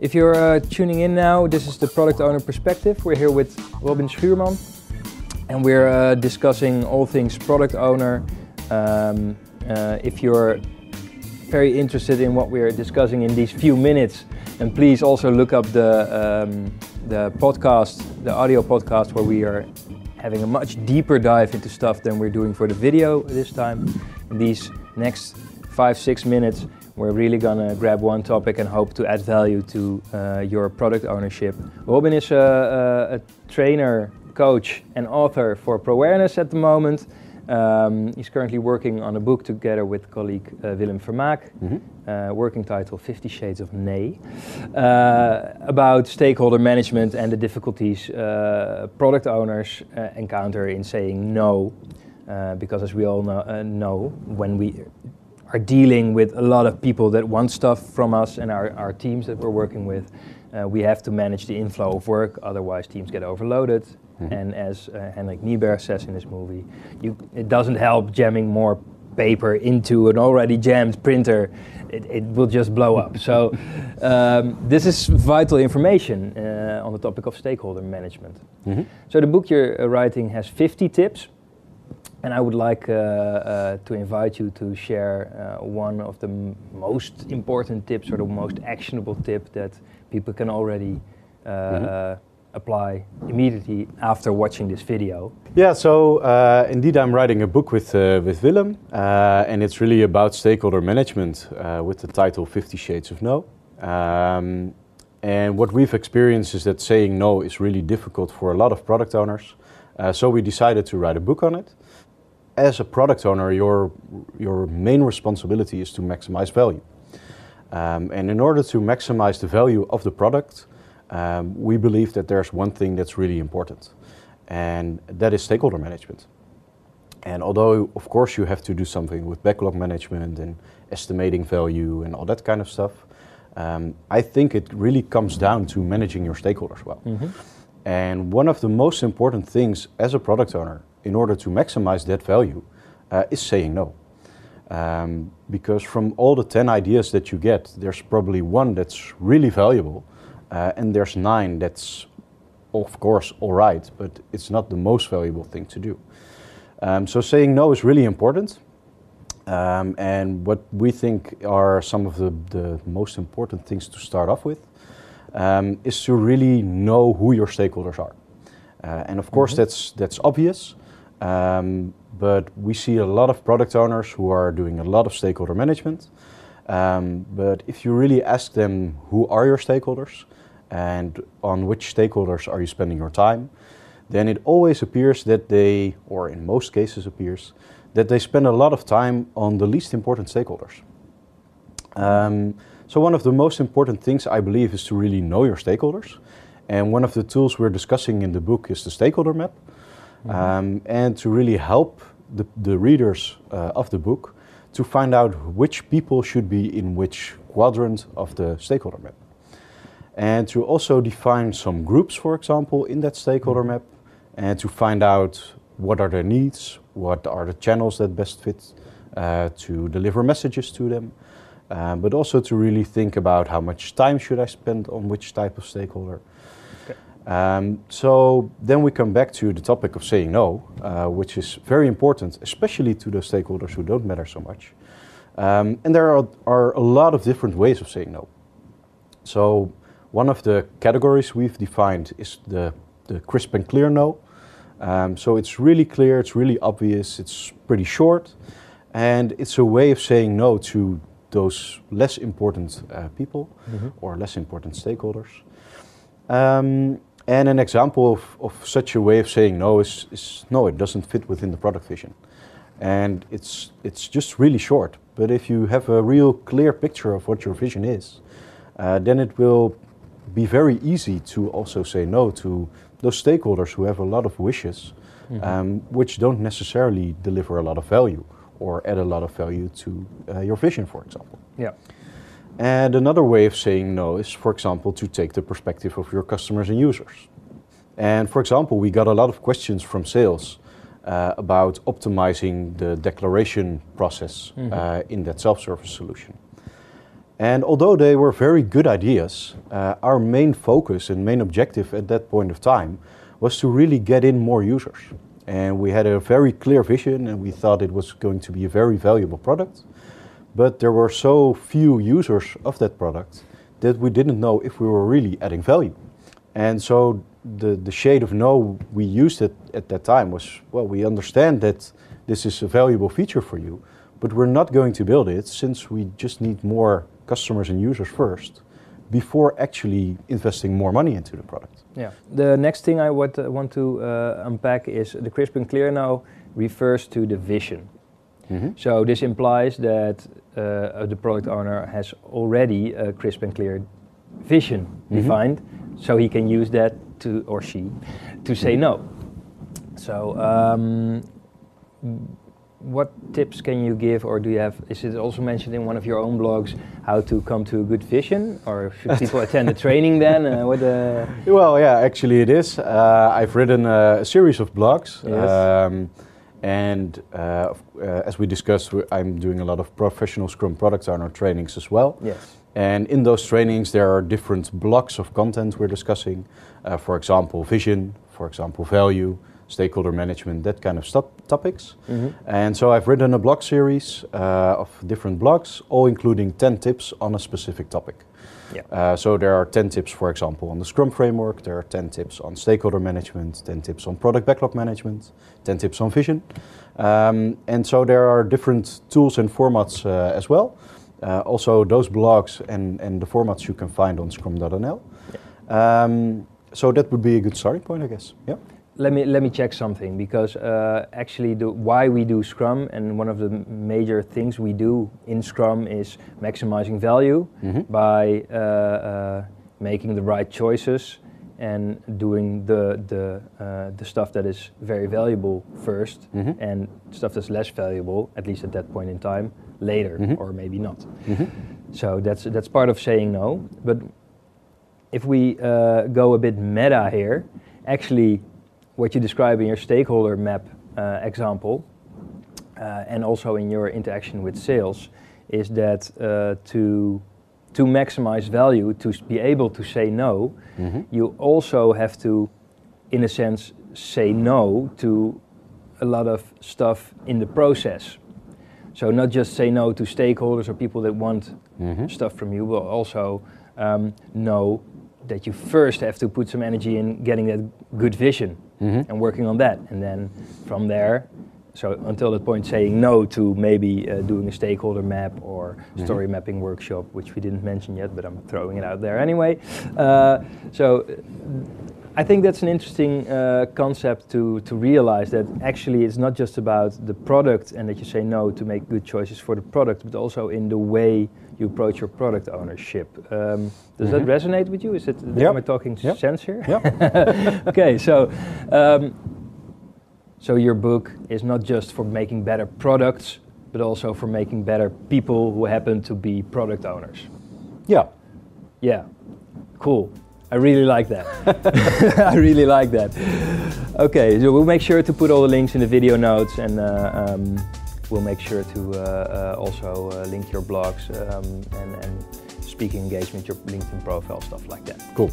If you're uh, tuning in now, this is the Product Owner Perspective. We're here with Robin Schuurman and we're uh, discussing all things Product Owner. Um, uh, if you're very interested in what we're discussing in these few minutes, and please also look up the, um, the podcast, the audio podcast, where we are having a much deeper dive into stuff than we're doing for the video this time. In these next five, six minutes, we're really gonna grab one topic and hope to add value to uh, your product ownership. Robin is a, a, trainer, coach, and author for Prowareness at the moment. Um, he's currently working on a book together with colleague uh, Willem Vermaak, mm-hmm. uh, working title Fifty Shades of Nay, uh, about stakeholder management and the difficulties uh, product owners uh, encounter in saying no. Uh, because as we all know, know, when we are dealing with a lot of people that want stuff from us and our, our teams that we're working with. Uh, we have to manage the inflow of work, otherwise teams get overloaded. Mm-hmm. And as uh, Henrik Kniberg says in this movie, you, it doesn't help jamming more paper into an already jammed printer. It, it will just blow up. so um, this is vital information uh, on the topic of stakeholder management. Mm-hmm. So the book you're uh, writing has 50 tips and I would like uh, uh, to invite you to share uh, one of the most important tips or the most actionable tip that people can already uh, mm-hmm. Uh, apply immediately after watching this video. Yeah, so uh, indeed, I'm writing a book with with Willem, and it's really about stakeholder management with the title Fifty Shades of No. Um, and what we've experienced is that saying no is really difficult for a lot of product owners. so we decided to write a book on it as a product owner, your, your main responsibility is to maximize value. Um, and in order to maximize the value of the product, um, we believe that there's one thing that's really important, and that is stakeholder management. And although, of course, you have to do something with backlog management and estimating value and all that kind of stuff, um, I think it really comes down to managing your stakeholders well. Mm-hmm. And one of the most important things as a product owner in order to maximize that value uh, is saying no. Um, because from all the 10 ideas that you get, there's probably one that's really valuable, uh, and there's nine that's, of course, all right, but it's not the most valuable thing to do. Um, so saying no is really important. Um, and what we think are some of the, the most important things to start off with um, is to really know who your stakeholders are. Uh, and of course, mm-hmm. that's, that's obvious. Um, but we see a lot of product owners who are doing a lot of stakeholder management. Um, but if you really ask them who are your stakeholders and on which stakeholders are you spending your time, then it always appears that they, or in most cases appears, that they spend a lot of time on the least important stakeholders. Um, so one of the most important things I believe is to really know your stakeholders. And one of the tools we're discussing in the book is the stakeholder map. Mm-hmm. Um, and to really help the, the readers uh, of the book to find out which people should be in which quadrant of the stakeholder map. And to also define some groups, for example, in that stakeholder mm-hmm. map, and to find out what are their needs, what are the channels that best fit uh, to deliver messages to them, um, but also to really think about how much time should I spend on which type of stakeholder. Um, so then we come back to the topic of saying no, uh, which is very important, especially to the stakeholders who don't matter so much. Um, and there are, are, a lot of different ways of saying no. So one of the categories we've defined is the, the crisp and clear no. Um, so it's really clear, it's really obvious, it's pretty short, and it's a way of saying no to those less important uh, people mm-hmm. or less important stakeholders. Um, and an example of, of such a way of saying no is, is no, it doesn't fit within the product vision. And it's, it's just really short. But if you have a real clear picture of what your vision is, uh, then it will be very easy to also say no to those stakeholders who have a lot of wishes, mm-hmm. um, which don't necessarily deliver a lot of value or add a lot of value to uh, your vision, for example. Yeah. And another way of saying no is, for example, to take the perspective of your customers and users. And for example, we got a lot of questions from sales uh, about optimizing the declaration process mm-hmm. uh, in that self service solution. And although they were very good ideas, uh, our main focus and main objective at that point of time was to really get in more users. And we had a very clear vision and we thought it was going to be a very valuable product. But there were so few users of that product that we didn't know if we were really adding value. And so the, the shade of no we used it at that time was well, we understand that this is a valuable feature for you, but we're not going to build it since we just need more customers and users first before actually investing more money into the product. Yeah. The next thing I would, uh, want to uh, unpack is the crisp and clear now refers to the vision. Mm-hmm. So this implies that the product owner has already a crisp and clear vision Mm-hmm. defined, so he can use that to or she to say no. So um, what tips can you give, or do you have? Is it also mentioned in one of your own blogs how to come to a good vision, or should people attend a training then? Uh, what? Uh, Well, yeah, actually it is. Uh, I've written a, a series of blogs. Yes. Um, and uh, uh, as we discussed, I'm doing a lot of professional Scrum product owner trainings as well. yes. And in those trainings, there are different blocks of content we're discussing. Uh, for example, vision, for example, value, stakeholder management, that kind of topics. Mhm. And so I've written a blog series uh, of different blogs, all including 10 tips on a specific topic. Yeah. Uh, so there are 10 tips, for example, on the Scrum framework, there are 10 tips on stakeholder management, 10 tips on product backlog management, 10 tips on vision. Um, and so there are different tools and formats uh, as well. Uh, also, those blogs and, and the formats you can find on scrum.nl. Um, so that would be a good starting point, I guess. Yeah. Let me let me check something because uh, actually the why we do Scrum and one of the major things we do in Scrum is maximizing value Mhm. by uh, uh, making the right choices and doing the the uh, the stuff that is very valuable 1st Mhm. and stuff that's less valuable at least at that point in time later Mhm. or maybe not. Mhm. So that's that's part of saying no. But if we uh, go a bit meta here, actually, what you describe in your stakeholder map uh, example, uh, and also in your interaction with sales, is that uh, to to maximize value, to be able to say no, Mhm. you also have to, in a sense, say no to a lot of stuff in the process. So not just say no to stakeholders or people that want Mhm. stuff from you, but also um, know that you first have to put some energy in getting that good vision Mhm. and working on that, and then from there. So until that point, saying no to maybe uh, doing a stakeholder map or story mapping workshop, which we didn't mention yet, but I'm throwing it out there anyway. Uh, so I think that's an interesting uh, concept to, to realize that actually it's not just about the product and that you say no to make good choices for the product, but also in the way you approach your product ownership. Um, does that Mhm. resonate with you? Is it Yep. am I talking Yep. sense here? Yeah. okay, so um, so your book is not just for making better products, but also for making better people who happen to be product owners. Yeah. Yeah, cool. I really like that. I really like that. Okay, so we'll make sure to put all the links in the video notes, and uh, um, we'll make sure to uh, uh, also uh, link your blogs um, and, and speaking engagement, your LinkedIn profile, stuff like that. Cool.